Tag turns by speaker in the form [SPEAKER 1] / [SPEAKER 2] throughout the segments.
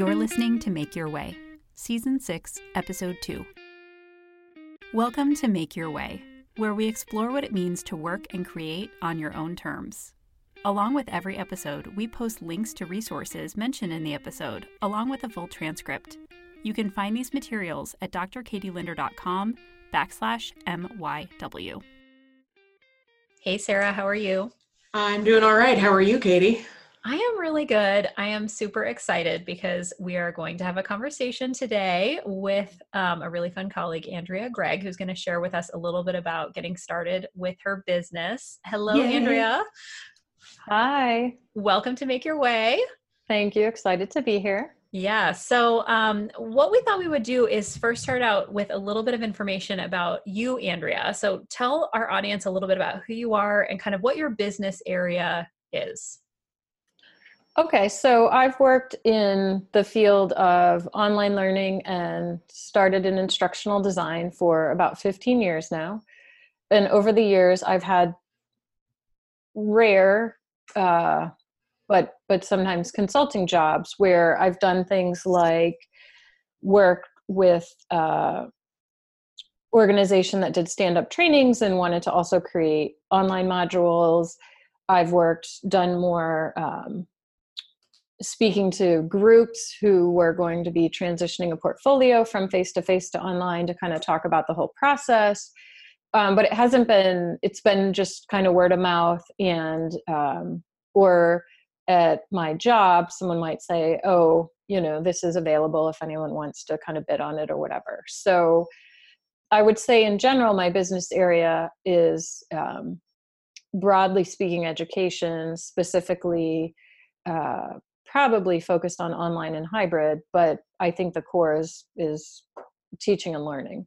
[SPEAKER 1] You're listening to Make Your Way, Season 6, Episode 2. Welcome to Make Your Way, where we explore what it means to work and create on your own terms. Along with every episode, we post links to resources mentioned in the episode, along with a full transcript. You can find these materials at drkatielinder.com backslash MYW. Hey, Sarah, how are you?
[SPEAKER 2] I'm doing all right. How are you, Katie?
[SPEAKER 1] I am really good. I am super excited because we are going to have a conversation today with um, a really fun colleague, Andrea Gregg, who's going to share with us a little bit about getting started with her business. Hello, Yay. Andrea.
[SPEAKER 3] Hi.
[SPEAKER 1] Welcome to Make Your Way.
[SPEAKER 3] Thank you. Excited to be here.
[SPEAKER 1] Yeah. So, um, what we thought we would do is first start out with a little bit of information about you, Andrea. So, tell our audience a little bit about who you are and kind of what your business area is.
[SPEAKER 3] Okay, so I've worked in the field of online learning and started in instructional design for about 15 years now. And over the years, I've had rare uh, but but sometimes consulting jobs where I've done things like work with uh, organization that did stand up trainings and wanted to also create online modules. I've worked done more um, speaking to groups who were going to be transitioning a portfolio from face to face to online to kind of talk about the whole process. Um, but it hasn't been it's been just kind of word of mouth and um, or at my job, someone might say, oh, you know, this is available if anyone wants to kind of bid on it or whatever. So I would say, in general, my business area is um, broadly speaking education, specifically uh, probably focused on online and hybrid, but I think the core is, is teaching and learning.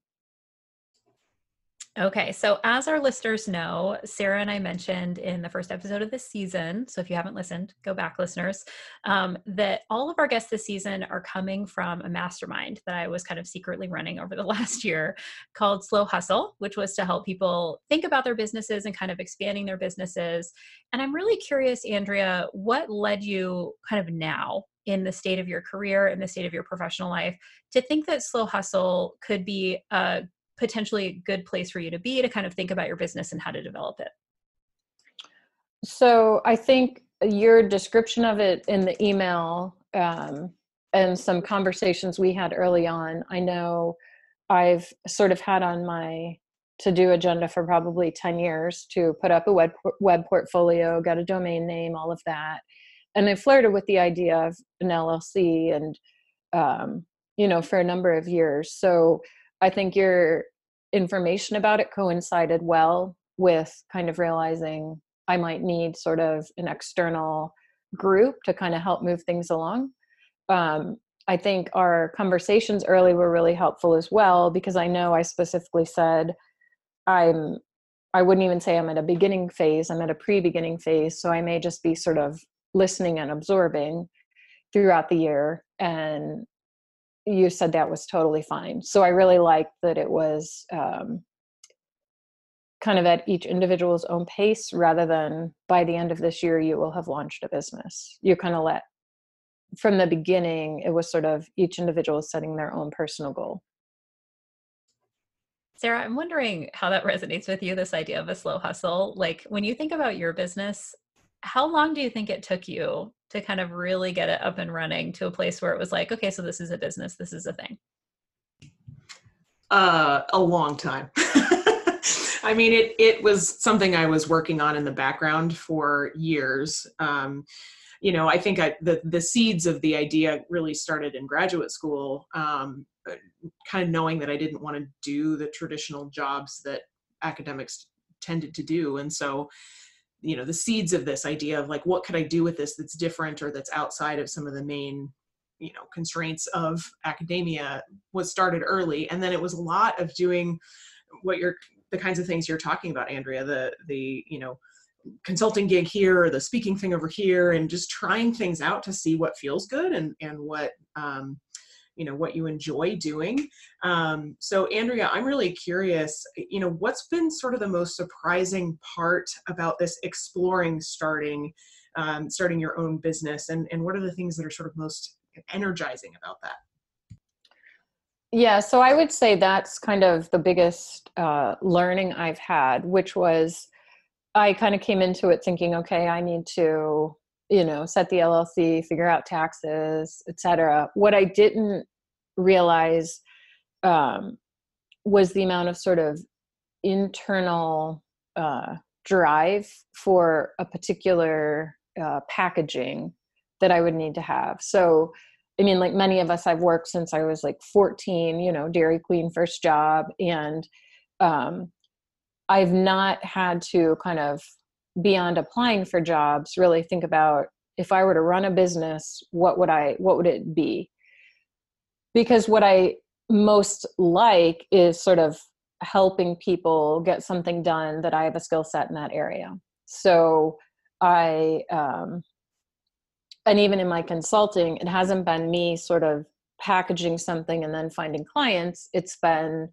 [SPEAKER 1] Okay, so as our listeners know, Sarah and I mentioned in the first episode of this season, so if you haven't listened, go back, listeners, um, that all of our guests this season are coming from a mastermind that I was kind of secretly running over the last year called Slow Hustle, which was to help people think about their businesses and kind of expanding their businesses. And I'm really curious, Andrea, what led you kind of now in the state of your career in the state of your professional life to think that slow hustle could be a potentially a good place for you to be to kind of think about your business and how to develop it?
[SPEAKER 3] So I think your description of it in the email um, and some conversations we had early on, I know I've sort of had on my to do agenda for probably 10 years to put up a web, web portfolio, get a domain name, all of that. And I flirted with the idea of an LLC and, um, you know, for a number of years. So I think your information about it coincided well with kind of realizing I might need sort of an external group to kind of help move things along. Um, I think our conversations early were really helpful as well because I know I specifically said I'm I wouldn't even say I'm at a beginning phase, I'm at a pre-beginning phase, so I may just be sort of listening and absorbing throughout the year and you said that was totally fine. So I really liked that it was um, kind of at each individual's own pace rather than by the end of this year you will have launched a business. You kind of let from the beginning it was sort of each individual setting their own personal goal.
[SPEAKER 1] Sarah, I'm wondering how that resonates with you this idea of a slow hustle. Like when you think about your business, how long do you think it took you to kind of really get it up and running to a place where it was like, okay, so this is a business, this is a thing?
[SPEAKER 2] Uh, a long time. I mean, it it was something I was working on in the background for years. Um, you know, I think I, the the seeds of the idea really started in graduate school. Um, kind of knowing that I didn't want to do the traditional jobs that academics tended to do, and so you know the seeds of this idea of like what could i do with this that's different or that's outside of some of the main you know constraints of academia? Was started early and then it was a lot of doing what you're the kinds of things you're talking about andrea the the you know consulting gig here or the speaking thing over here and just trying things out to see what feels good and and what um, you know what you enjoy doing. Um, so andrea i'm really curious you know what's been sort of the most surprising part about this exploring starting um, starting your own business and, and what are the things that are sort of most energizing about that?
[SPEAKER 3] Yeah so i would say that's kind of the biggest uh, learning i've had which was i kind of came into it thinking okay i need to you know set the llc figure out taxes etc what i didn't realize um, was the amount of sort of internal uh, drive for a particular uh, packaging that I would need to have. So, I mean, like many of us, I've worked since I was like 14, you know, Dairy Queen first job. And um, I've not had to kind of, beyond applying for jobs, really think about if I were to run a business, what would I, what would it be? Because what I most like is sort of helping people get something done that I have a skill set in that area. So I, um, and even in my consulting, it hasn't been me sort of packaging something and then finding clients. It's been,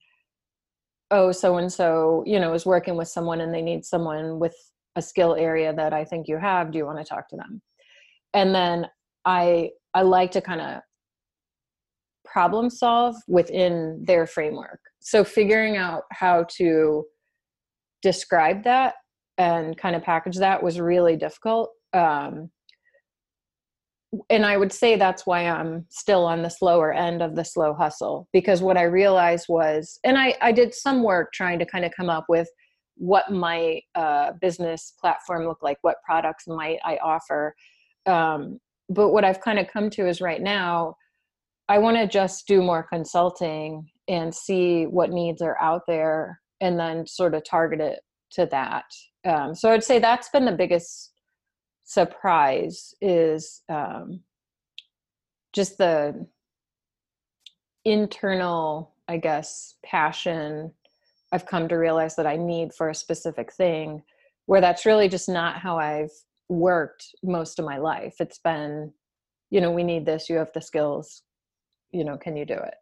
[SPEAKER 3] oh, so and so, you know, is working with someone and they need someone with a skill area that I think you have. Do you want to talk to them? And then I I like to kind of problem solve within their framework. So figuring out how to describe that and kind of package that was really difficult. Um, and I would say that's why I'm still on the slower end of the slow hustle because what I realized was, and I, I did some work trying to kind of come up with what my uh, business platform look like, what products might I offer. Um, but what I've kind of come to is right now, I want to just do more consulting and see what needs are out there and then sort of target it to that. Um, so I'd say that's been the biggest surprise is um, just the internal, I guess, passion I've come to realize that I need for a specific thing, where that's really just not how I've worked most of my life. It's been, you know, we need this, you have the skills, you know can you do it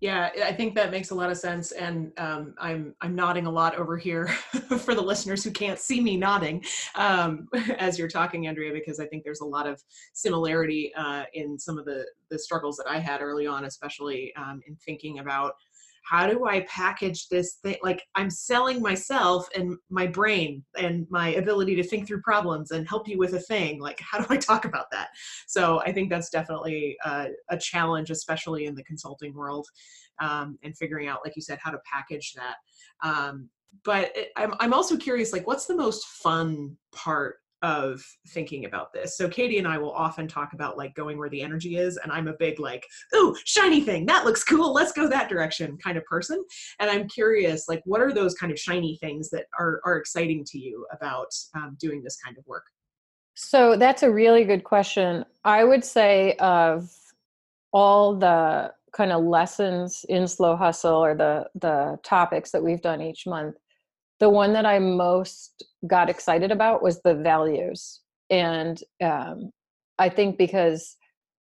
[SPEAKER 2] yeah i think that makes a lot of sense and um, i'm i'm nodding a lot over here for the listeners who can't see me nodding um, as you're talking andrea because i think there's a lot of similarity uh, in some of the the struggles that i had early on especially um, in thinking about how do I package this thing? Like I'm selling myself and my brain and my ability to think through problems and help you with a thing. Like, how do I talk about that? So I think that's definitely a, challenge, especially in the consulting world, um, and figuring out, like you said, how to package that. Um, but it, I'm, I'm also curious, like, what's the most fun part of thinking about this. So Katie and I will often talk about like going where the energy is and I'm a big like, "Oh, shiny thing. That looks cool. Let's go that direction." kind of person. And I'm curious like what are those kind of shiny things that are are exciting to you about um, doing this kind of work?
[SPEAKER 3] So that's a really good question. I would say of all the kind of lessons in slow hustle or the the topics that we've done each month the one that I most got excited about was the values. And um, I think because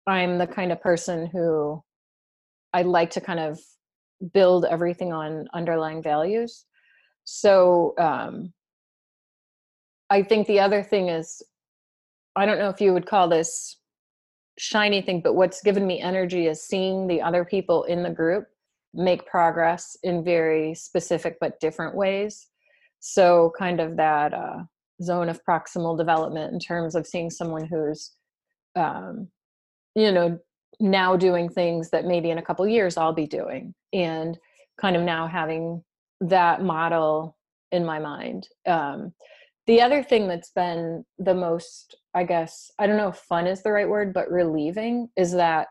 [SPEAKER 3] I'm the kind of person who I like to kind of build everything on underlying values. So um, I think the other thing is, I don't know if you would call this shiny thing, but what's given me energy is seeing the other people in the group make progress in very specific but different ways so kind of that uh, zone of proximal development in terms of seeing someone who's um, you know now doing things that maybe in a couple years i'll be doing and kind of now having that model in my mind. Um, the other thing that's been the most i guess i don't know if fun is the right word but relieving is that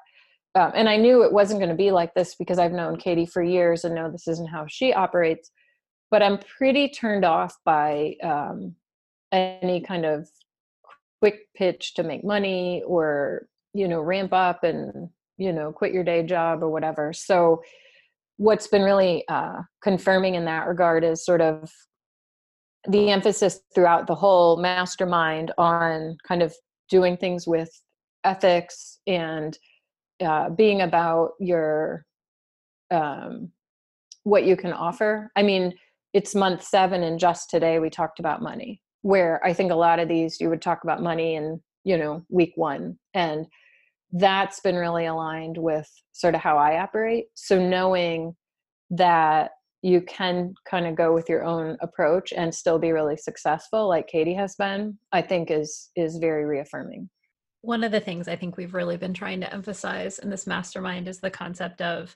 [SPEAKER 3] um, and i knew it wasn't going to be like this because i've known katie for years and know this isn't how she operates but I'm pretty turned off by um, any kind of quick pitch to make money or you know ramp up and you know quit your day job or whatever. So what's been really uh, confirming in that regard is sort of the emphasis throughout the whole mastermind on kind of doing things with ethics and uh, being about your um, what you can offer. I mean, it's month seven and just today we talked about money where i think a lot of these you would talk about money in you know week one and that's been really aligned with sort of how i operate. So knowing that you can kind of go with your own approach and still be really successful like katie has been i think is is very reaffirming.
[SPEAKER 1] One of the things i think we've really been trying to emphasize in this mastermind is the concept of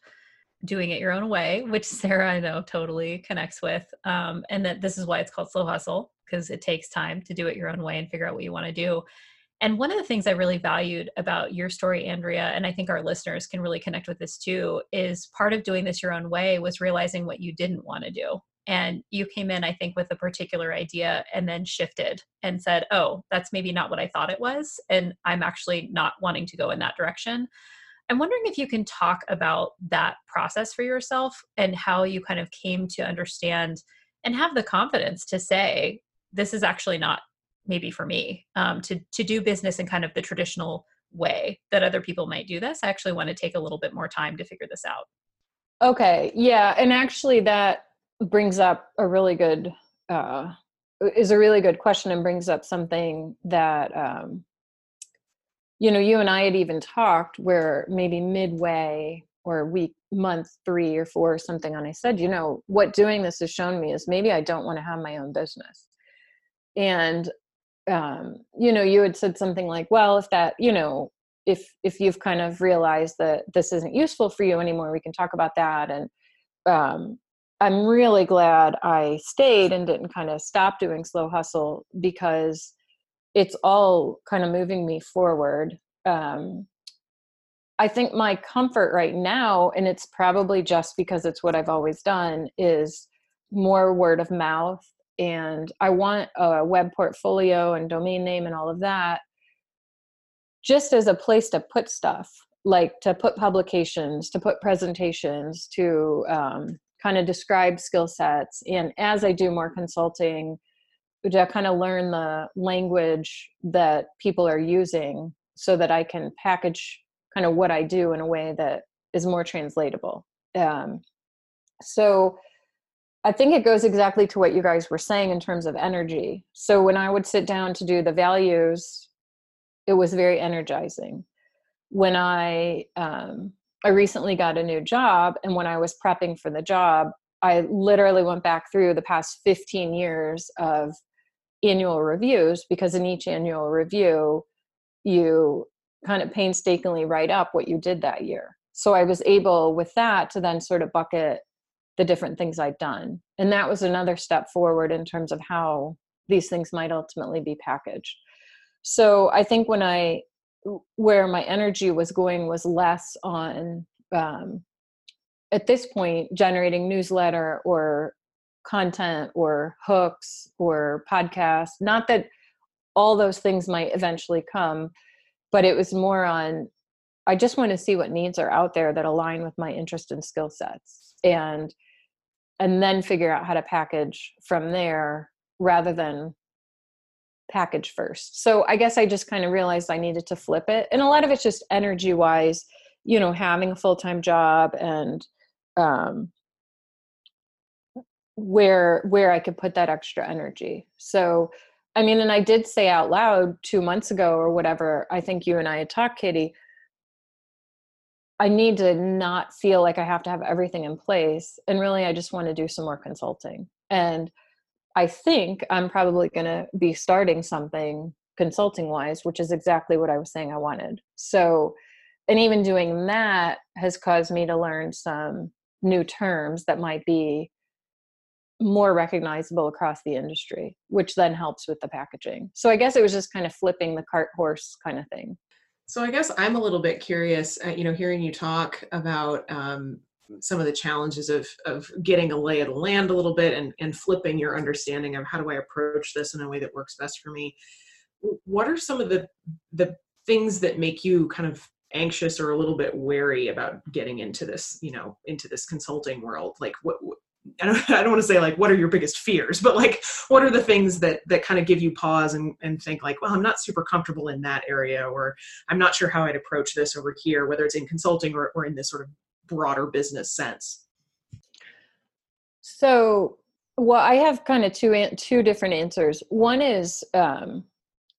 [SPEAKER 1] doing it your own way which sarah i know totally connects with um, and that this is why it's called slow hustle because it takes time to do it your own way and figure out what you want to do and one of the things I really valued about your story, Andrea, and I think our listeners can really connect with this too, is part of doing this your own way was realizing what you didn't want to do. And you came in, I think, with a particular idea and then shifted and said, oh, that's maybe not what I thought it was. And I'm actually not wanting to go in that direction. I'm wondering if you can talk about that process for yourself and how you kind of came to understand and have the confidence to say, this is actually not maybe for me um, to to do business in kind of the traditional way that other people might do this. I actually want to take a little bit more time to figure this out.
[SPEAKER 3] Okay yeah and actually that brings up a really good uh, is a really good question and brings up something that um, you know you and i had even talked where maybe midway or week month three or four or something and i said you know what doing this has shown me is maybe i don't want to have my own business and um, you know, you had said something like, well, if that, you know, if if you've kind of realized that this isn't useful for you anymore, we can talk about that. And um, I'm really glad I stayed and didn't kind of stop doing slow hustle because it's all kind of moving me forward. Um, I think my comfort right now, and it's probably just because it's what I've always done, is more word of mouth and I want a web portfolio and domain name and all of that just as a place to put stuff, like to put publications, to put presentations, to um, kind of describe skill sets. And as I do more consulting, to kind of learn the language that people are using so that I can package kind of what I do in a way that is more translatable. Um, so I think it goes exactly to what you guys were saying in terms of energy. So when I would sit down to do the values, it was very energizing. When I um, I recently got a new job, and when I was prepping for the job, I literally went back through the past 15 years of annual reviews because in each annual review, you kind of painstakingly write up what you did that year. So I was able with that to then sort of bucket the different things I'd done. And that was another step forward in terms of how these things might ultimately be packaged. So I think when I, where my energy was going was less on, um, at this point, generating newsletter or content or hooks or podcasts. Not that all those things might eventually come, but it was more on I just want to see what needs are out there that align with my interest and skill sets. And and then figure out how to package from there rather than package first. So I guess I just kind of realized I needed to flip it. And a lot of it's just energy wise, you know, having a full time job and um, where where I could put that extra energy. So I mean, and I did say out loud two months ago or whatever, I think you and I had talked, Katie, I need to not feel like I have to have everything in place. And really, I just want to do some more consulting. And I think I'm probably going to be starting something consulting wise, which is exactly what I was saying I wanted. So, and even doing that has caused me to learn some new terms that might be more recognizable across the industry, which then helps with the packaging. So I guess it was just kind of flipping the cart horse kind of thing.
[SPEAKER 2] So I guess I'm a little bit curious, uh, you know, hearing you talk about um, some of the challenges of of getting a lay of the land a little bit and and flipping your understanding of how do I approach this in a way that works best for me. What are some of the the things that make you kind of anxious or a little bit wary about getting into this, you know, into this consulting world? Like what I don't, I don't want to say like what are your biggest fears but like what are the things that that kind of give you pause and, and think like well i'm not super comfortable in that area or i'm not sure how i'd approach this over here whether it's in consulting or, or in this sort of broader business sense
[SPEAKER 3] so well i have kind of two two different answers one is um,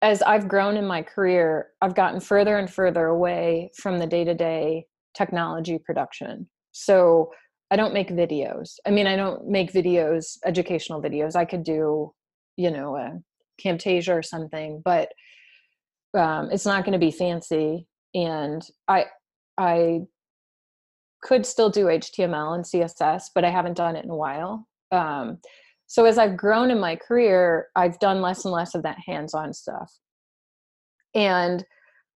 [SPEAKER 3] as I've grown in my career, I've gotten further and further away from the day to day technology production. So I don't make videos. I mean, I don't make videos, educational videos. I could do, you know, a Camtasia or something, but um, it's not going to be fancy. And I, I could still do HTML and CSS, but I haven't done it in a while. Um, so as I've grown in my career, I've done less and less of that hands-on stuff. And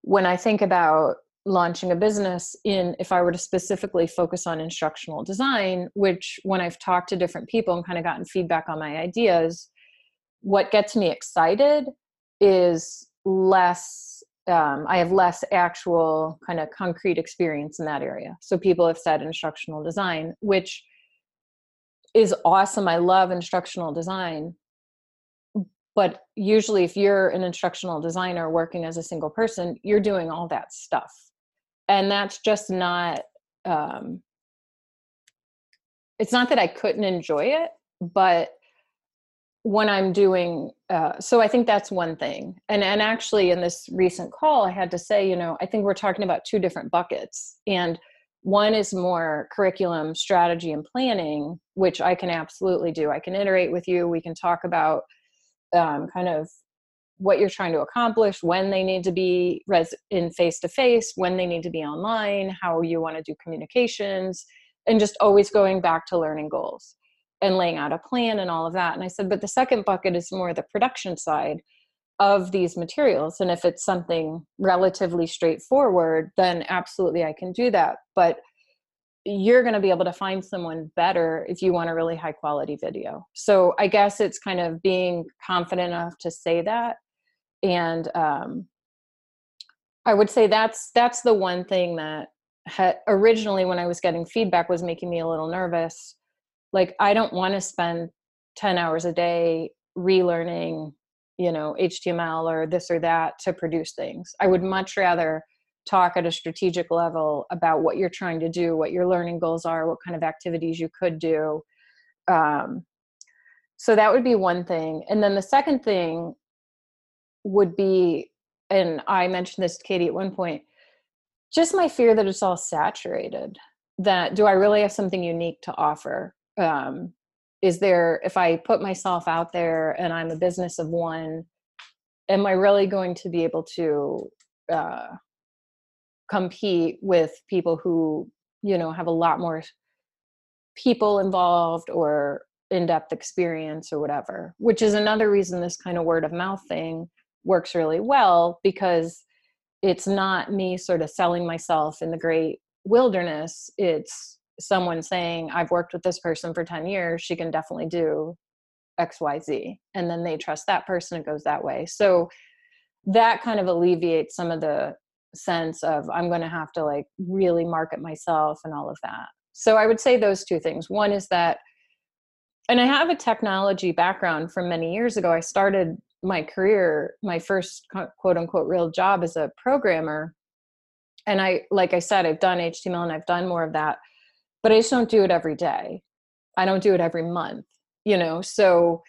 [SPEAKER 3] when I think about launching a business in if i were to specifically focus on instructional design which when i've talked to different people and kind of gotten feedback on my ideas what gets me excited is less um, i have less actual kind of concrete experience in that area. So people have said instructional design which is awesome. I love instructional design. But usually if you're an instructional designer working as a single person you're doing all that stuff and that's just not um it's not that i couldn't enjoy it but when i'm doing uh, so i think that's one thing and and actually in this recent call i had to say you know i think we're talking about two different buckets and one is more curriculum strategy and planning which i can absolutely do i can iterate with you we can talk about um, kind of what you're trying to accomplish, when they need to be res- in face to face, when they need to be online, how you want to do communications, and just always going back to learning goals and laying out a plan and all of that. And I said, but the second bucket is more the production side of these materials. And if it's something relatively straightforward, then absolutely I can do that. But you're going to be able to find someone better if you want a really high quality video. So I guess it's kind of being confident enough to say that and um, i would say that's that's the one thing that had originally when i was getting feedback was making me a little nervous like i don't want to spend 10 hours a day relearning you know html or this or that to produce things. I would much rather talk at a strategic level about what you're trying to do what your learning goals are what kind of activities you could do um, so that would be one thing and then the second thing would be and i mentioned this to katie at one point just my fear that it's all saturated that do i really have something unique to offer? Um, is there if i put myself out there and i'm a business of one am i really going to be able to uh, compete with people who you know have a lot more people involved or in-depth experience or whatever? Which is another reason this kind of word of mouth thing works really well because it's not me sort of selling myself in the great wilderness. It's someone saying i've worked with this person for 10 years she can definitely do xyz and then they trust that person it goes that way. So that kind of alleviates some of the sense of i'm going to have to like really market myself and all of that. So i would say those two things. One is that and i have a technology background from many years ago. I started my career, my first quote unquote real job as a programmer. And I, like I said, I've done HTML and I've done more of that, but I just don't do it every day. I don't do it every month, you know? So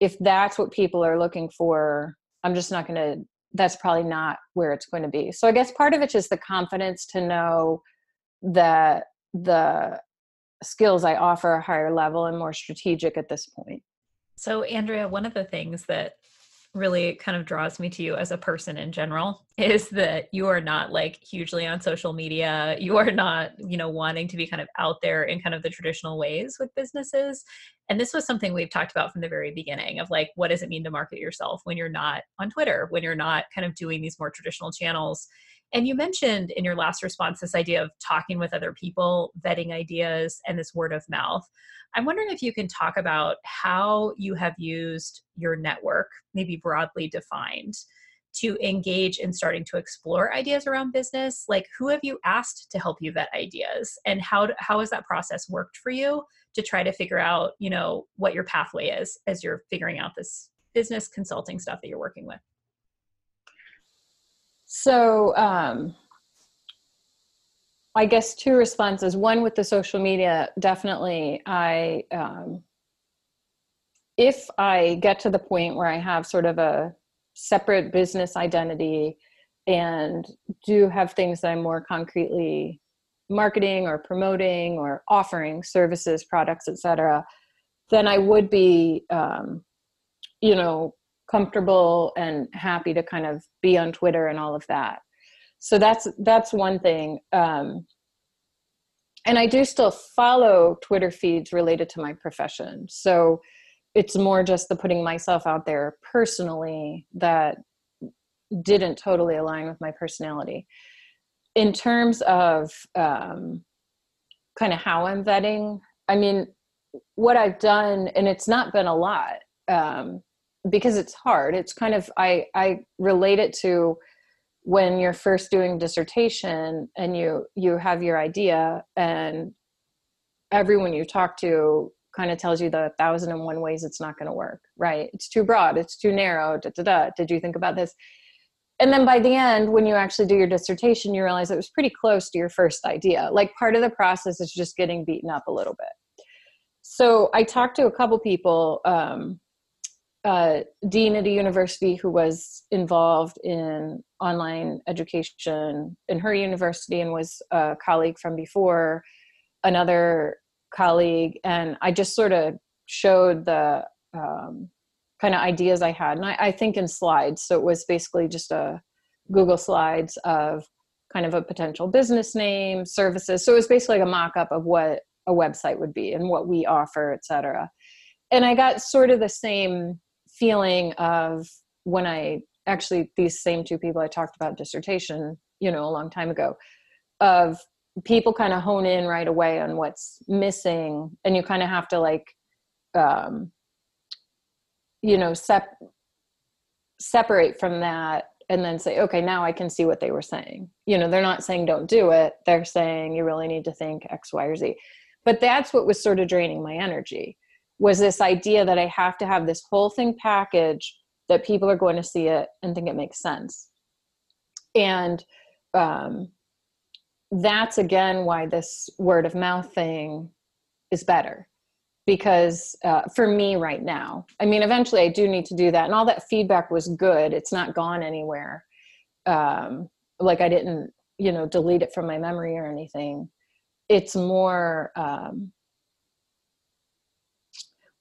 [SPEAKER 3] if that's what people are looking for, I'm just not going to, that's probably not where it's going to be. So I guess part of it's just the confidence to know that the skills I offer are higher level and more strategic at this point.
[SPEAKER 1] So, Andrea, one of the things that really kind of draws me to you as a person in general is that you are not like hugely on social media. You are not you know wanting to be kind of out there in kind of the traditional ways with businesses. And this was something we've talked about from the very beginning of like what does it mean to market yourself when you're not on twitter when you're not kind of doing these more traditional channels and you mentioned in your last response this idea of talking with other people vetting ideas and this word of mouth I'm wondering if you can talk about how you have used your network, maybe broadly defined, to engage in starting to explore ideas around business. Like, who have you asked to help you vet ideas, and how how has that process worked for you to try to figure out, you know, what your pathway is as you're figuring out this business consulting stuff that you're working with?
[SPEAKER 3] So, um, I guess two responses. One with the social media, definitely. I um, if I get to the point where I have sort of a separate business identity and do have things that I'm more concretely marketing or promoting or offering services, products, etc., then I would be, um, you know, comfortable and happy to kind of be on Twitter and all of that. So that's that's one thing. Um, and I do still follow Twitter feeds related to my profession. So it's more just the putting myself out there personally that didn't totally align with my personality. In terms of um, kind of how I'm vetting, I mean, what I've done, and it's not been a lot um, because it's hard. It's kind of I I relate it to when you're first doing dissertation and you you have your idea and everyone you talk to kind of tells you the thousand and one ways it's not going to work right it's too broad it's too narrow da, da, da. did you think about this and then by the end when you actually do your dissertation you realize it was pretty close to your first idea like part of the process is just getting beaten up a little bit so i talked to a couple people um, uh, dean at a university who was involved in online education in her university and was a colleague from before another colleague. And i just sort of showed the um, kind of ideas i had. And I, I think in slides. So it was basically just a google slides of kind of a potential business name services. So it was basically like a mock-up of what a website would be and what we offer etc and i got sort of the same feeling of when I actually these same two people I talked about dissertation, you know, a long time ago, of people kind of hone in right away on what's missing, and you kind of have to like, um, you know, sep- separate from that and then say, okay, now I can see what they were saying. You know, they're not saying don't do it; they're saying you really need to think X, Y, or Z. But that's what was sort of draining my energy was this idea that I have to have this whole thing packaged that people are going to see it and think it makes sense. And um, that's again why this word of mouth thing is better. Because uh, for me right now i mean eventually i do need to do that and all that feedback was good it's not gone anywhere. Um, like i didn't you know delete it from my memory or anything. It's more um,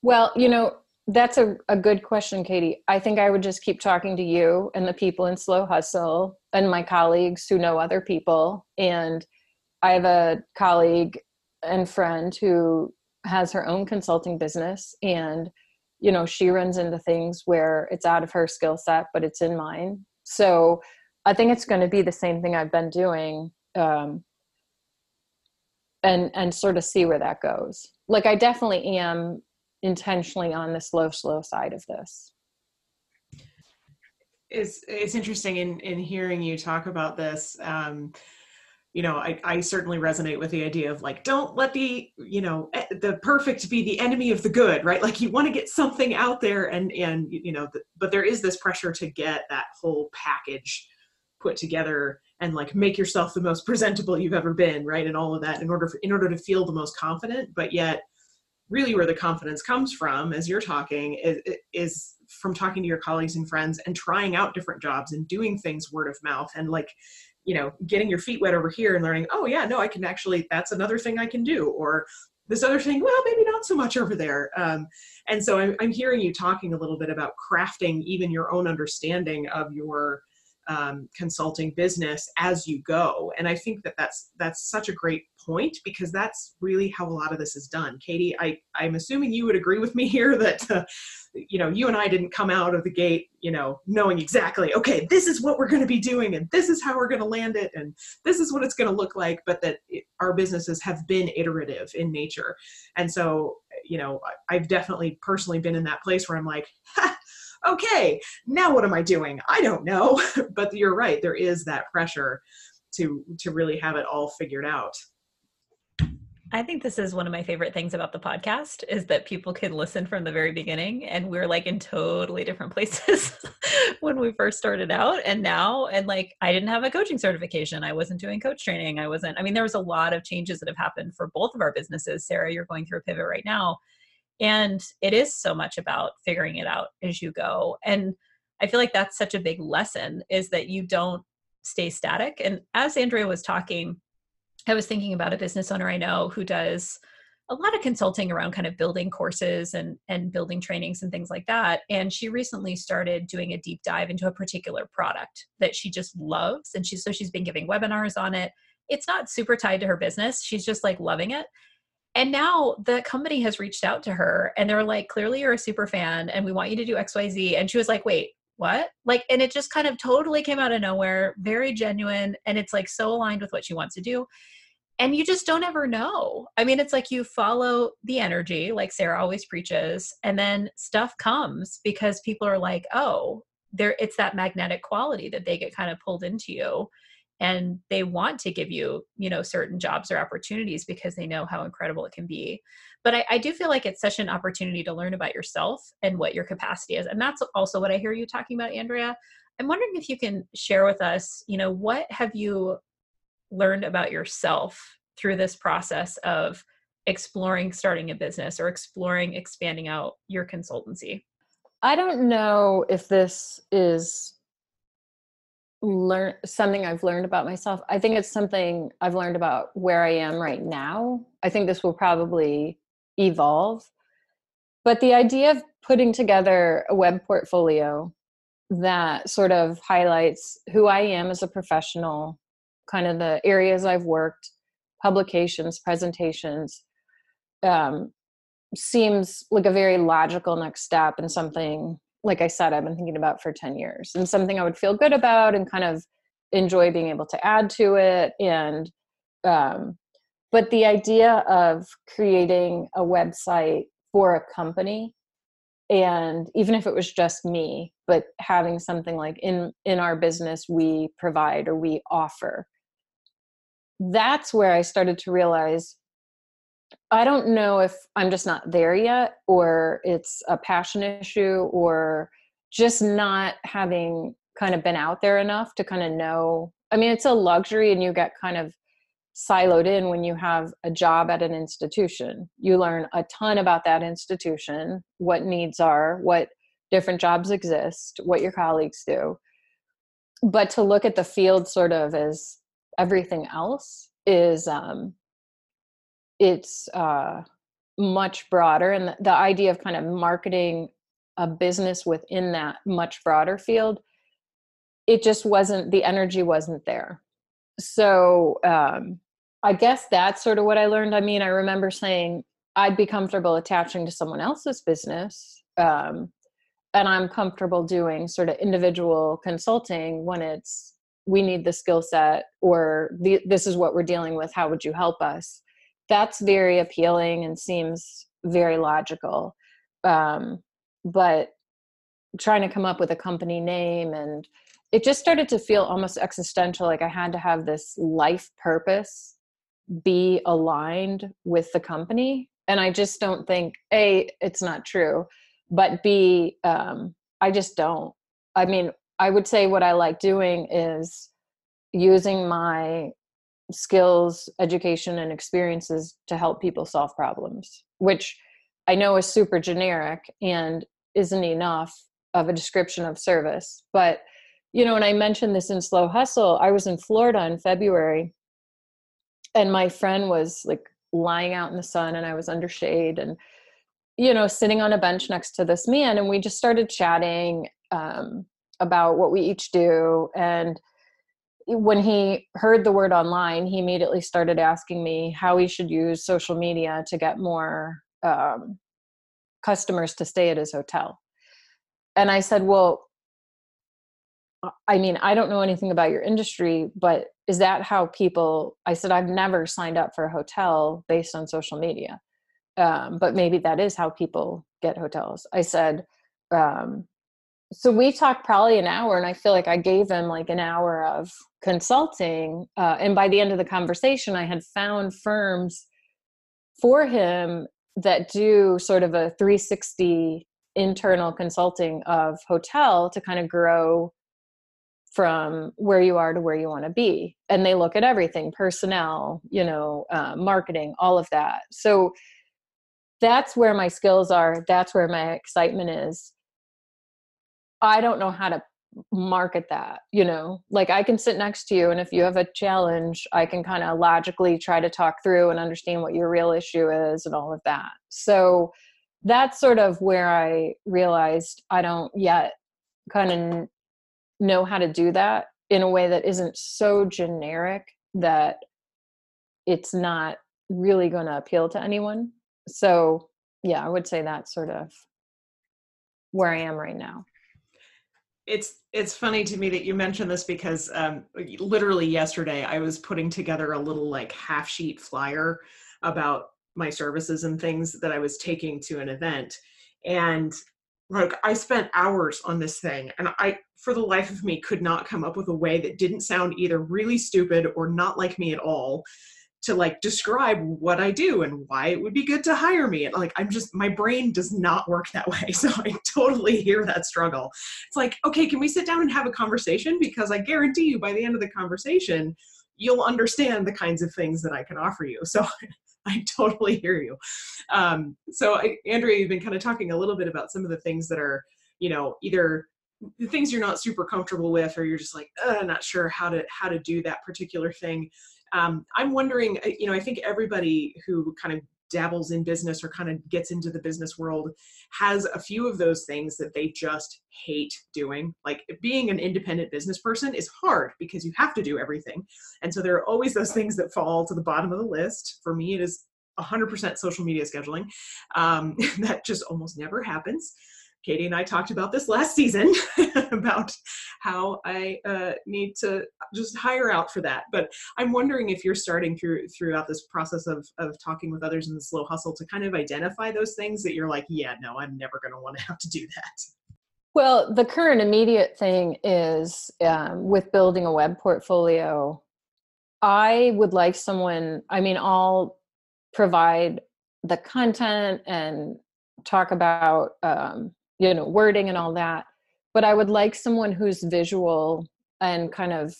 [SPEAKER 3] well, you know, that's a, a good question, Katie. I think I would just keep talking to you and the people in Slow Hustle and my colleagues who know other people. And I have a colleague and friend who has her own consulting business and you know she runs into things where it's out of her skill set but it's in mine so i think it's going to be the same thing i've been doing um, and and sort of see where that goes like i definitely am intentionally on the slow slow side of this.
[SPEAKER 2] It's it's interesting in in hearing you talk about this um you know I, I certainly resonate with the idea of like don't let the you know the perfect be the enemy of the good right? Like you want to get something out there and and you know but there is this pressure to get that whole package put together and like make yourself the most presentable you've ever been right? And all of that in order for, in order to feel the most confident but yet really where the confidence comes from as you're talking is, is from talking to your colleagues and friends and trying out different jobs and doing things word of mouth and like you know getting your feet wet over here and learning oh yeah no i can actually that's another thing i can do or this other thing well maybe not so much over there. Um, and so I'm, I'm hearing you talking a little bit about crafting even your own understanding of your um, consulting business as you go. And i think that that's that's such a great point because that's really how a lot of this is done. Katie i i'm assuming you would agree with me here that uh, you know you and i didn't come out of the gate you know knowing exactly okay this is what we're going to be doing and this is how we're going to land it and this is what it's going to look like but that it, our businesses have been iterative in nature. And so you know i've definitely personally been in that place where i'm like okay, now what am I doing? I don't know. but you're right, there is that pressure to to really have it all figured out.
[SPEAKER 1] I think this is one of my favorite things about the podcast is that people can listen from the very beginning and we're like in totally different places when we first started out and now and like I didn't have a coaching certification. I wasn't doing coach training. I wasn't I mean there was a lot of changes that have happened for both of our businesses. Sarah, you're going through a pivot right now and it is so much about figuring it out as you go. And I feel like that's such a big lesson is that you don't stay static. And as Andrea was talking, I was thinking about a business owner I know who does a lot of consulting around kind of building courses and and building trainings and things like that. And she recently started doing a deep dive into a particular product that she just loves. And she's so she's been giving webinars on it. It's not super tied to her business. She's just like loving it and now the company has reached out to her and they're like clearly you're a super fan and we want you to do xyz and she was like wait what? Like and it just kind of totally came out of nowhere very genuine and it's like so aligned with what she wants to do. And you just don't ever know. I mean, it's like you follow the energy, like Sarah always preaches, and then stuff comes because people are like, oh, there it's that magnetic quality that they get kind of pulled into you and they want to give you you know certain jobs or opportunities because they know how incredible it can be but I, I, do feel like it's such an opportunity to learn about yourself and what your capacity is and that's also what i hear you talking about andrea i'm wondering if you can share with us you know what have you learned about yourself through this process of exploring starting a business or exploring expanding out your consultancy?
[SPEAKER 3] I don't know if this is learn something I've learned about myself. I think it's something I've learned about where I am right now. I think this will probably evolve. But the idea of putting together a web portfolio that sort of highlights who I am as a professional, kind of the areas I've worked, publications, presentations, um, seems like a very logical next step and something, like I said, I've been thinking about for 10 years and something I would feel good about and kind of enjoy being able to add to it. And, um, but the idea of creating a website for a company and even if it was just me but having something like in in our business we provide or we offer that's where I started to realize I don't know if I'm just not there yet, or it's a passion issue, or just not having kind of been out there enough to kind of know. I mean, it's a luxury, and you get kind of siloed in when you have a job at an institution. You learn a ton about that institution, what needs are, what different jobs exist, what your colleagues do. But to look at the field sort of as everything else is um, it's uh, much broader and the, the idea of kind of marketing a business within that much broader field it just wasn't the energy wasn't there. So um, i guess that's sort of what i learned. I mean i remember saying i'd be comfortable attaching to someone else's business um, and i'm comfortable doing sort of individual consulting when it's we need the skill set or the, this is what we're dealing with. How would you help us that's very appealing and seems very logical. Um, but trying to come up with a company name and it just started to feel almost existential like i had to have this life purpose be aligned with the company. And i just don't think a it's not true but b um, i just don't. I mean I would say what I like doing is using my skills, education, and experiences to help people solve problems, which I know is super generic and isn't enough of a description of service. But, you know, when I mentioned this in Slow Hustle, I was in Florida in February and my friend was like lying out in the sun and I was under shade and, you know, sitting on a bench next to this man. And we just started chatting. Um, about what we each do and when he heard the word online he immediately started asking me how he should use social media to get more um, customers to stay at his hotel. And i said well i mean i don't know anything about your industry but is that how people i said i've never signed up for a hotel based on social media um, but maybe that is how people get hotels. I said um, so we talked probably an hour and i feel like i gave him like an hour of consulting uh, and by the end of the conversation i had found firms for him that do sort of a 360 internal consulting of hotel to kind of grow from where you are to where you want to be. And they look at everything personnel you know uh, marketing all of that. So that's where my skills are that's where my excitement is I don't know how to market that you know? Like i can sit next to you and if you have a challenge i can kind of logically try to talk through and understand what your real issue is and all of that. So that's sort of where i realized i don't yet kind of know how to do that in a way that isn't so generic that it's not really going to appeal to anyone. So yeah i would say that's sort of where i am right now
[SPEAKER 2] it's it's funny to me that you mentioned this because um, literally yesterday I was putting together a little like half sheet flyer about my services and things that I was taking to an event, and like I spent hours on this thing, and I for the life of me could not come up with a way that didn't sound either really stupid or not like me at all to like describe what I do and why it would be good to hire me. And like, I'm just, my brain does not work that way. So I totally hear that struggle. It's like, okay, can we sit down and have a conversation? Because I guarantee you by the end of the conversation, you'll understand the kinds of things that I can offer you. So I totally hear you. Um, so I, Andrea, you've been kind of talking a little bit about some of the things that are, you know, either the things you're not super comfortable with, or you're just like, not sure how to, how to do that particular thing um, i'm wondering uh, you know i think everybody who kind of dabbles in business or kind of gets into the business world has a few of those things that they just hate doing. Like being an independent business person is hard because you have to do everything. And so there are always those things that fall to the bottom of the list. For me, it is 100% social media scheduling. Um, that just almost never happens. Katie and I talked about this last season about how I uh, need to just hire out for that. But I'm wondering if you're starting through throughout this process of of talking with others in the slow hustle to kind of identify those things that you're like, yeah, no, I'm never going to want to have to do that.
[SPEAKER 3] Well, the current immediate thing is um, with building a web portfolio. I would like someone. I mean, I'll provide the content and talk about um, you know wording and all that but i would like someone who's visual and kind of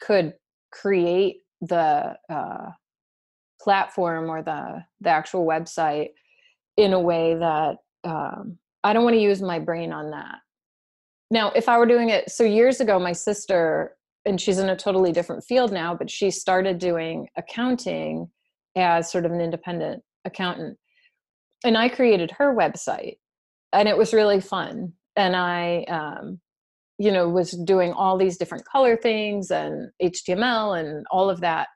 [SPEAKER 3] could create the uh, platform or the the actual website in a way that um, i don't want to use my brain on that. Now if i were doing it so years ago my sister and she's in a totally different field now but she started doing accounting as sort of an independent accountant and i created her website and it was really fun and i um, you know was doing all these different color things and html and all of that.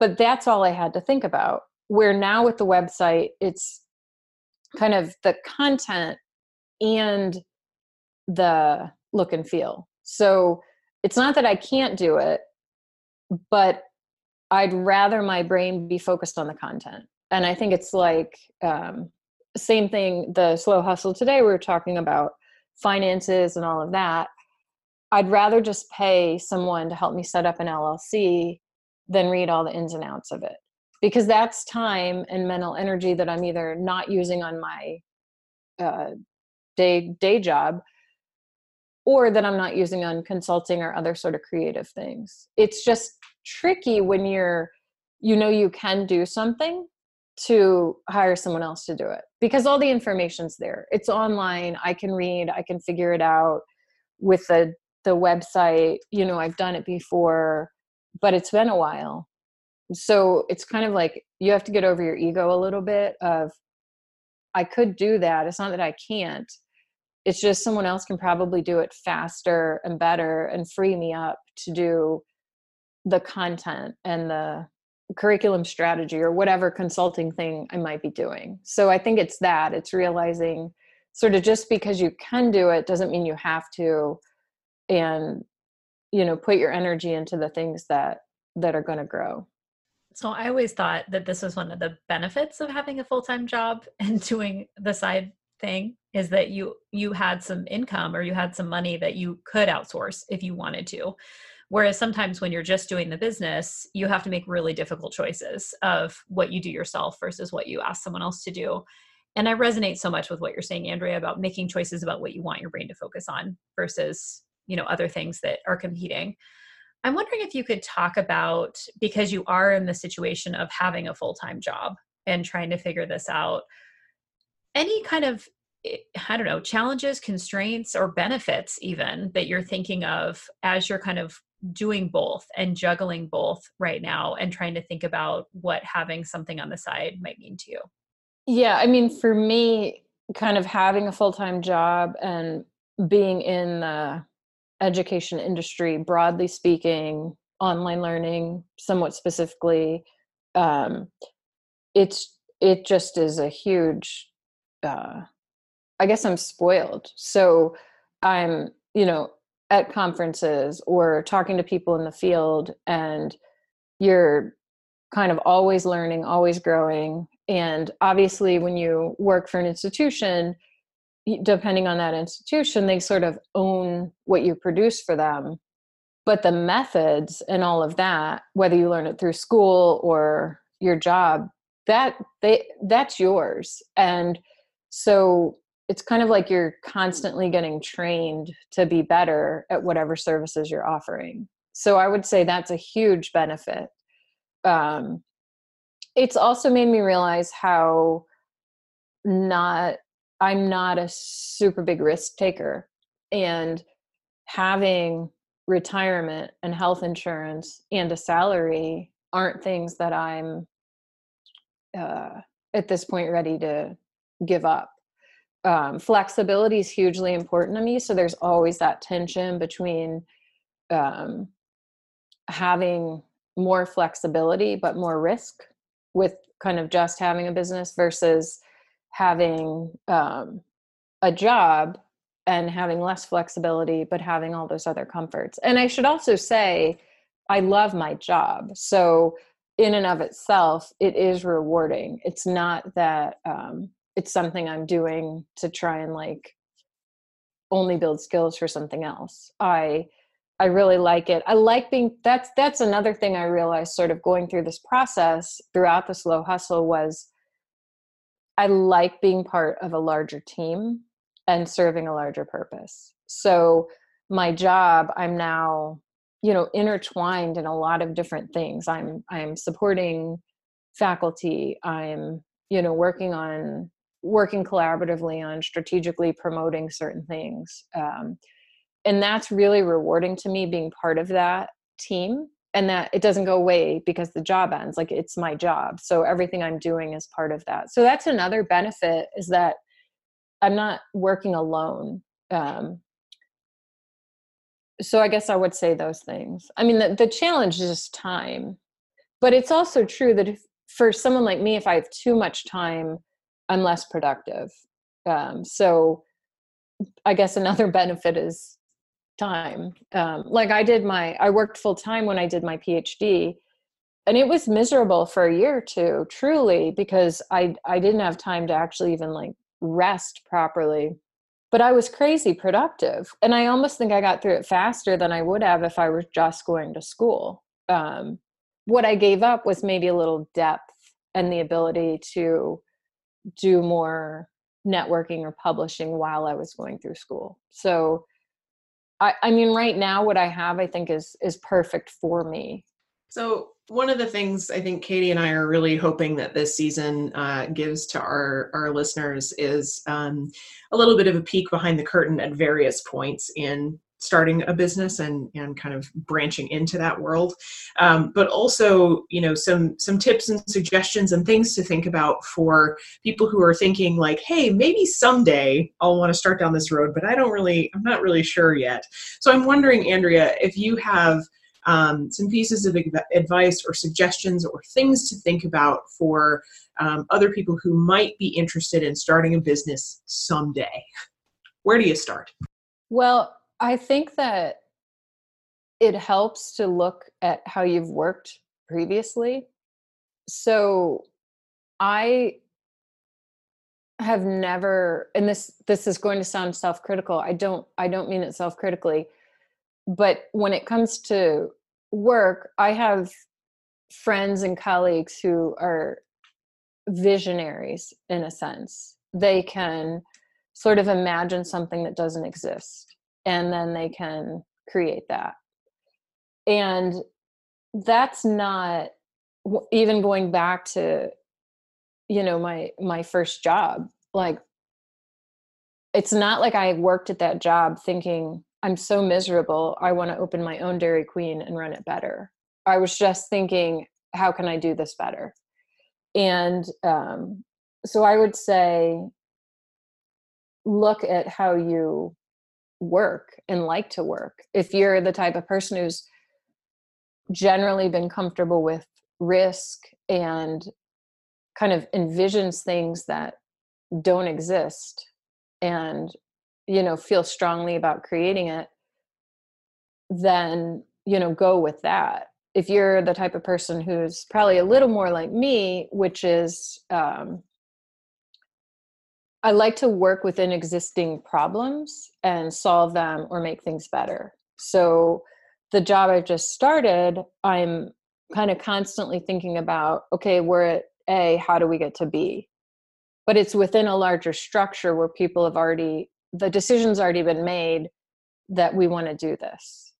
[SPEAKER 3] But that's all i had to think about where now with the website it's kind of the content and the look and feel. So it's not that i can't do it but i'd rather my brain be focused on the content and i think it's like um, same thing the slow hustle today we were talking about finances and all of that i'd rather just pay someone to help me set up an llc than read all the ins and outs of it. Because that's time and mental energy that i'm either not using on my uh, day day job or that i'm not using on consulting or other sort of creative things. It's just tricky when you're you know you can do something to hire someone else to do it because all the information's there. It's online. I can read, I can figure it out with the the website. You know, I've done it before, but it's been a while. So it's kind of like you have to get over your ego a little bit of I could do that. It's not that I can't. It's just someone else can probably do it faster and better and free me up to do the content and the curriculum strategy or whatever consulting thing I might be doing. So I think it's that it's realizing sort of just because you can do it doesn't mean you have to and you know put your energy into the things that that are going to grow.
[SPEAKER 1] So I always thought that this was one of the benefits of having a full-time job and doing the side thing is that you you had some income or you had some money that you could outsource if you wanted to Whereas sometimes when you're just doing the business, you have to make really difficult choices of what you do yourself versus what you ask someone else to do. And I resonate so much with what you're saying, Andrea, about making choices about what you want your brain to focus on versus, you know, other things that are competing. I'm wondering if you could talk about because you are in the situation of having a full-time job and trying to figure this out any kind of I don't know, challenges, constraints, or benefits, even that you're thinking of as you're kind of doing both and juggling both right now and trying to think about what having something on the side might mean to you?
[SPEAKER 3] Yeah, I mean, for me, kind of having a full time job and being in the education industry, broadly speaking, online learning, somewhat specifically, um, it's it just is a huge. Uh, I guess I'm spoiled. So I'm, you know, at conferences or talking to people in the field, and you're kind of always learning, always growing. And obviously, when you work for an institution, depending on that institution, they sort of own what you produce for them. But the methods and all of that, whether you learn it through school or your job, that they that's yours. And so it's kind of like you're constantly getting trained to be better at whatever services you're offering. So I would say that's a huge benefit. Um, it's also made me realize how not I'm not a super big risk taker. And having retirement and health insurance and a salary aren't things that I'm uh, at this point ready to give up. Um, flexibility is hugely important to me. So there's always that tension between um, having more flexibility but more risk with kind of just having a business versus having um, a job and having less flexibility, but having all those other comforts. And I should also say, I love my job. So, in and of itself, it is rewarding. It's not that um, it's something I'm doing to try and like only build skills for something else. I I really like it. I like being that's that's another thing I realized sort of going through this process throughout the slow hustle was I like being part of a larger team and serving a larger purpose. So my job, I'm now, you know, intertwined in a lot of different things. I'm I'm supporting faculty. I'm, you know, working on working collaboratively on strategically promoting certain things. Um, and that's really rewarding to me being part of that team and that it doesn't go away because the job ends like it's my job so everything i'm doing is part of that so that's another benefit is that i'm not working alone um, so i guess i would say those things i mean the, the challenge is just time but it's also true that if for someone like me if i have too much time i'm less productive um, so i guess another benefit is time. Um, like I did my, I worked full time when I did my PhD, and it was miserable for a year or two, truly, because I I didn't have time to actually even like rest properly. But I was crazy productive, and I almost think I got through it faster than I would have if I were just going to school. Um, what I gave up was maybe a little depth and the ability to do more networking or publishing while I was going through school. So I, I mean, right now, what I have, I think, is is perfect for me.
[SPEAKER 2] So one of the things I think Katie and I are really hoping that this season uh, gives to our our listeners is um, a little bit of a peek behind the curtain at various points in starting a business and and kind of branching into that world. Um, but also you know some some tips and suggestions and things to think about for people who are thinking like hey maybe someday i'll want to start down this road but i don't really i'm not really sure yet. So i'm wondering andrea if you have um, some pieces of advice or suggestions or things to think about for um, other people who might be interested in starting a business someday. Where do you start?
[SPEAKER 3] Well I think that it helps to look at how you've worked previously. So I have never and this this is going to sound self-critical. I don't I don't mean it self-critically. But when it comes to work, I have friends and colleagues who are visionaries in a sense. They can sort of imagine something that doesn't exist and then they can create that and that's not even going back to you know my my first job like it's not like I worked at that job thinking I'm so miserable. I want to open my own Dairy Queen and run it better. I was just thinking, how can I do this better? And um, so I would say, look at how you work and like to work. If you're the type of person who's generally been comfortable with risk and kind of envisions things that don't exist and you know feel strongly about creating it then you know go with that if you're the type of person who's probably a little more like me which is um, i like to work within existing problems and solve them or make things better. So the job i've just started i'm kind of constantly thinking about okay we're at a how do we get to b? But it's within a larger structure where people have already the decision's already been made that we want to do this.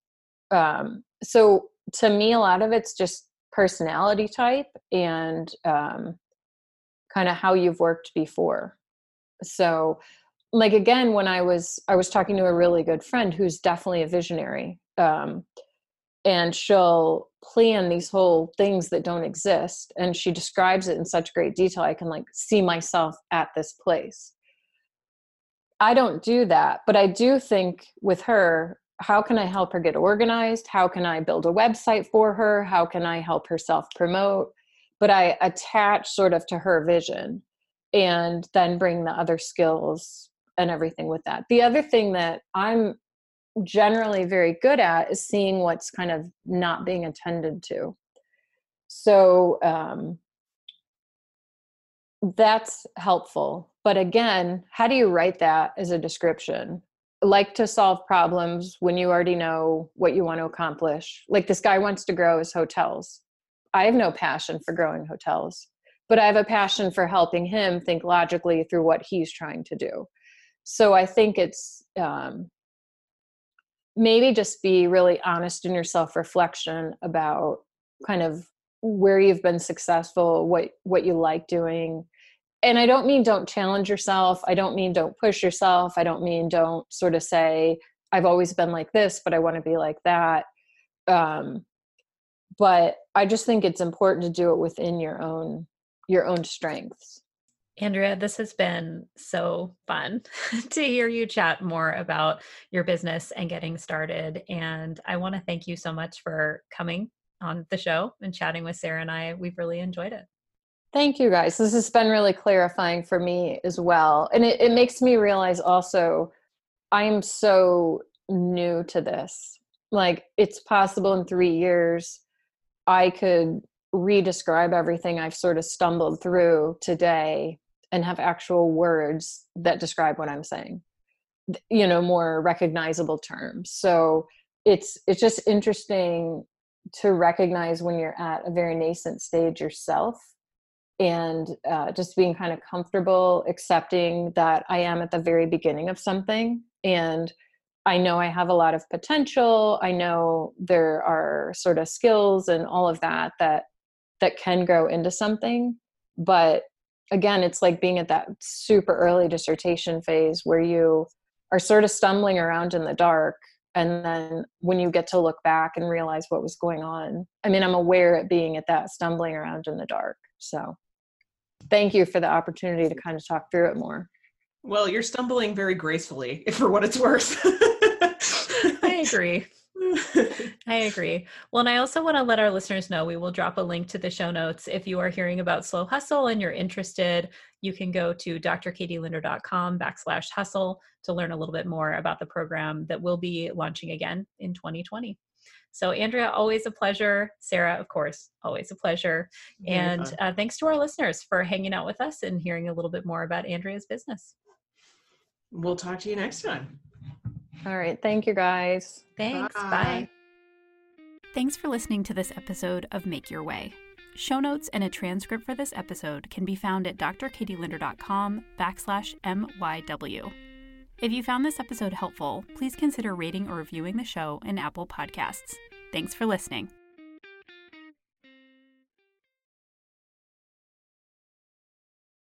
[SPEAKER 3] Um, so to me a lot of it's just personality type and um, kind of how you've worked before so like again when i was i was talking to a really good friend who's definitely a visionary um, and she'll plan these whole things that don't exist and she describes it in such great detail i can like see myself at this place. I don't do that but i do think with her how can i help her get organized? How can i build a website for her? How can i help her self promote? But i attach sort of to her vision and then bring the other skills and everything with that the other thing that i'm generally very good at is seeing what's kind of not being attended to. So um, that's helpful. But again, how do you write that as a description? Like to solve problems when you already know what you want to accomplish. Like this guy wants to grow his hotels. I have no passion for growing hotels, but I have a passion for helping him think logically through what he's trying to do. So I think it's um, maybe just be really honest in your self reflection about kind of where you've been successful what what you like doing. And i don't mean don't challenge yourself. I don't mean don't push yourself. I don't mean don't sort of say i've always been like this but i want to be like that. Um, but i just think it's important to do it within your own your own strengths
[SPEAKER 1] Andrea, this has been so fun to hear you chat more about your business and getting started. And I want to thank you so much for coming on the show and chatting with Sarah and I. We've really enjoyed it.
[SPEAKER 3] Thank you guys. This has been really clarifying for me as well. And it, it makes me realize also I am so new to this. Like, it's possible in three years I could re-describe everything I've sort of stumbled through today and have actual words that describe what i'm saying you know more recognizable terms. So it's it's just interesting to recognize when you're at a very nascent stage yourself and uh, just being kind of comfortable accepting that i am at the very beginning of something and i know i have a lot of potential i know there are sort of skills and all of that that that can grow into something. But again it's like being at that super early dissertation phase where you are sort of stumbling around in the dark. And then when you get to look back and realize what was going on i mean i'm aware at being at that stumbling around in the dark. So thank you for the opportunity to kind of talk through it more.
[SPEAKER 2] Well you're stumbling very gracefully for what it's worth.
[SPEAKER 1] I agree I agree. Well, and I also want to let our listeners know we will drop a link to the show notes. If you are hearing about Slow Hustle and you're interested, you can go to drkatielinder.com backslash hustle to learn a little bit more about the program that will be launching again in 2020. So, Andrea, always a pleasure. Sarah, of course, always a pleasure. Very and uh, thanks to our listeners for hanging out with us and hearing a little bit more about Andrea's business.
[SPEAKER 2] We'll talk to you next time.
[SPEAKER 3] All right. Thank you, guys.
[SPEAKER 1] Thanks. Bye. Bye.
[SPEAKER 4] Thanks for listening to this episode of Make Your Way. Show notes and a transcript for this episode can be found at drkatielinder.com backslash MYW. If you found this episode helpful, please consider rating or reviewing the show in Apple Podcasts. Thanks for listening.